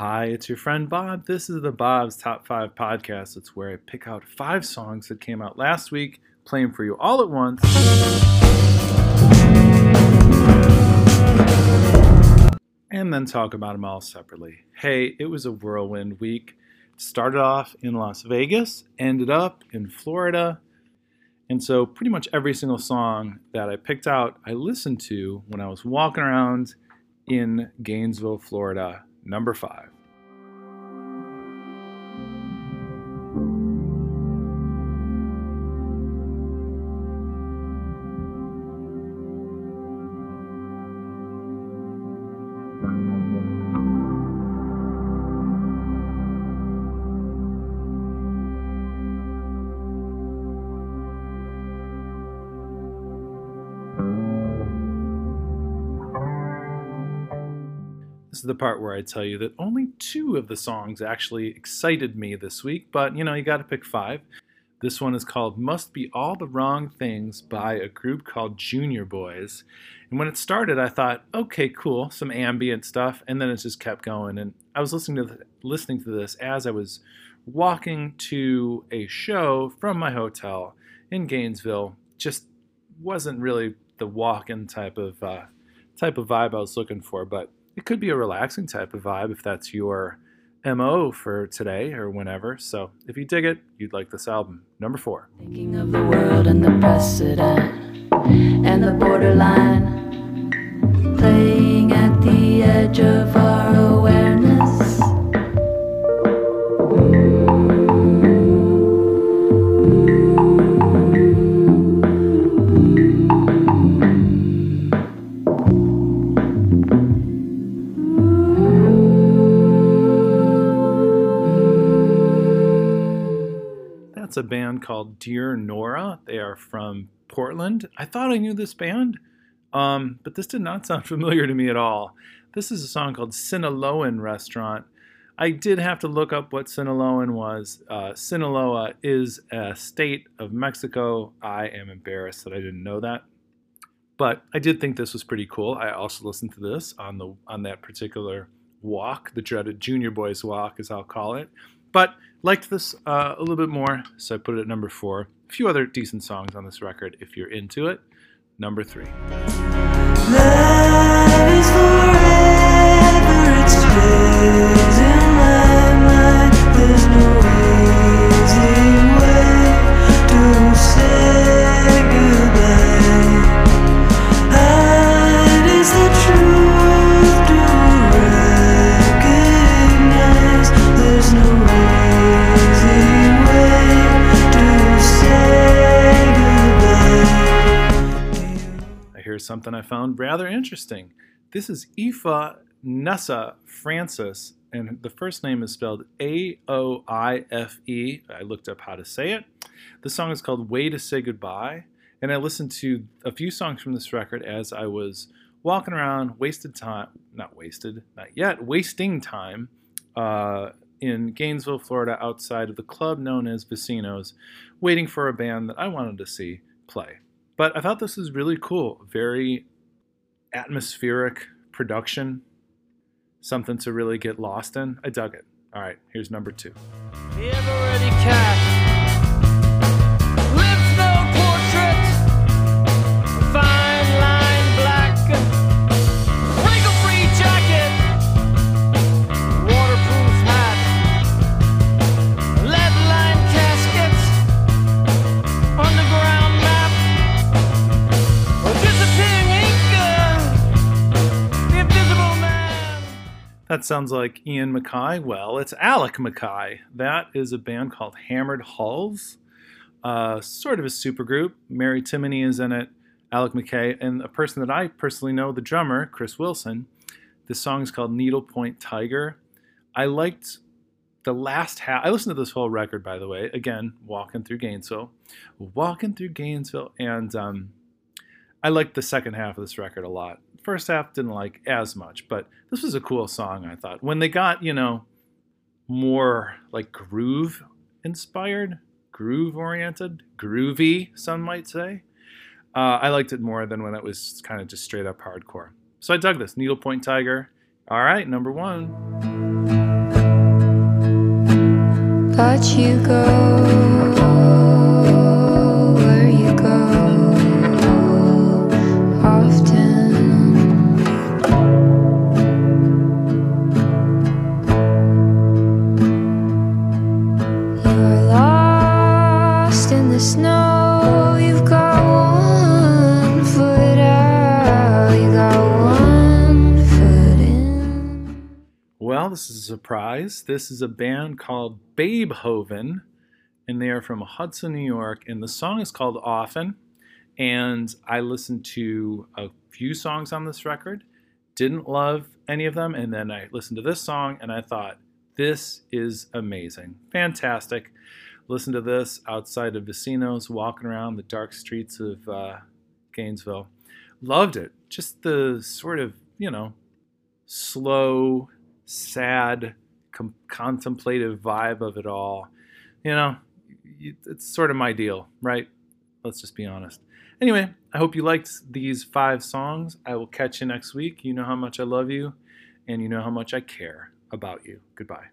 Hi, it's your friend Bob. This is the Bob's Top 5 podcast. It's where I pick out five songs that came out last week, play them for you all at once. And then talk about them all separately. Hey, it was a whirlwind week. Started off in Las Vegas, ended up in Florida. And so, pretty much every single song that I picked out, I listened to when I was walking around in Gainesville, Florida, number five. Is the part where I tell you that only two of the songs actually excited me this week, but you know, you got to pick five. This one is called Must Be All the Wrong Things by a group called Junior Boys. And when it started, I thought, okay, cool, some ambient stuff, and then it just kept going. And I was listening to listening to this as I was walking to a show from my hotel in Gainesville. Just wasn't really the walk-in type of uh, type of vibe I was looking for, but it could be a relaxing type of vibe if that's your MO for today or whenever. So if you dig it, you'd like this album. Number four. Thinking of the world and the precedent and the borderline, playing at the edge of our awareness. That's a band called Dear Nora. They are from Portland. I thought I knew this band, um, but this did not sound familiar to me at all. This is a song called Sinaloan Restaurant. I did have to look up what Sinaloan was. Uh, Sinaloa is a state of Mexico. I am embarrassed that I didn't know that, but I did think this was pretty cool. I also listened to this on the on that particular walk, the dreaded Junior Boys walk, as I'll call it. But liked this uh, a little bit more, so I put it at number four. A few other decent songs on this record if you're into it. Number three. Love is forever, it hear something I found rather interesting. This is Aoife Nessa Frances, and the first name is spelled A O I F E. I looked up how to say it. The song is called Way to Say Goodbye, and I listened to a few songs from this record as I was walking around, wasted time, not wasted, not yet, wasting time uh, in Gainesville, Florida, outside of the club known as Vecinos, waiting for a band that I wanted to see play. But I thought this was really cool. Very atmospheric production. Something to really get lost in. I dug it. All right, here's number two. That sounds like Ian MacKaye. Well, it's Alec MacKaye. That is a band called Hammered Hulls. Uh, sort of a supergroup. Mary Timony is in it, Alec MacKaye, and a person that I personally know, the drummer, Chris Wilson. This song is called Needlepoint Tiger. I liked the last half. I listened to this whole record, by the way. Again, walking through Gainesville, walking through Gainesville, and um, I liked the second half of this record a lot. First half didn't like as much, but this was a cool song. I thought when they got you know more like groove inspired, groove oriented, groovy, some might say. Uh, I liked it more than when it was kind of just straight up hardcore. So I dug this Needlepoint Tiger. All right, number one. But you go Well, this is a surprise. This is a band called Babehoven, and they are from Hudson, New York. And the song is called Often. And I listened to a few songs on this record, didn't love any of them. And then I listened to this song and I thought, this is amazing. Fantastic. Listen to this outside of Vecinos, walking around the dark streets of uh, Gainesville. Loved it. Just the sort of, you know, slow, sad, com- contemplative vibe of it all. You know, it's sort of my deal, right? Let's just be honest. Anyway, I hope you liked these five songs. I will catch you next week. You know how much I love you, and you know how much I care about you. Goodbye.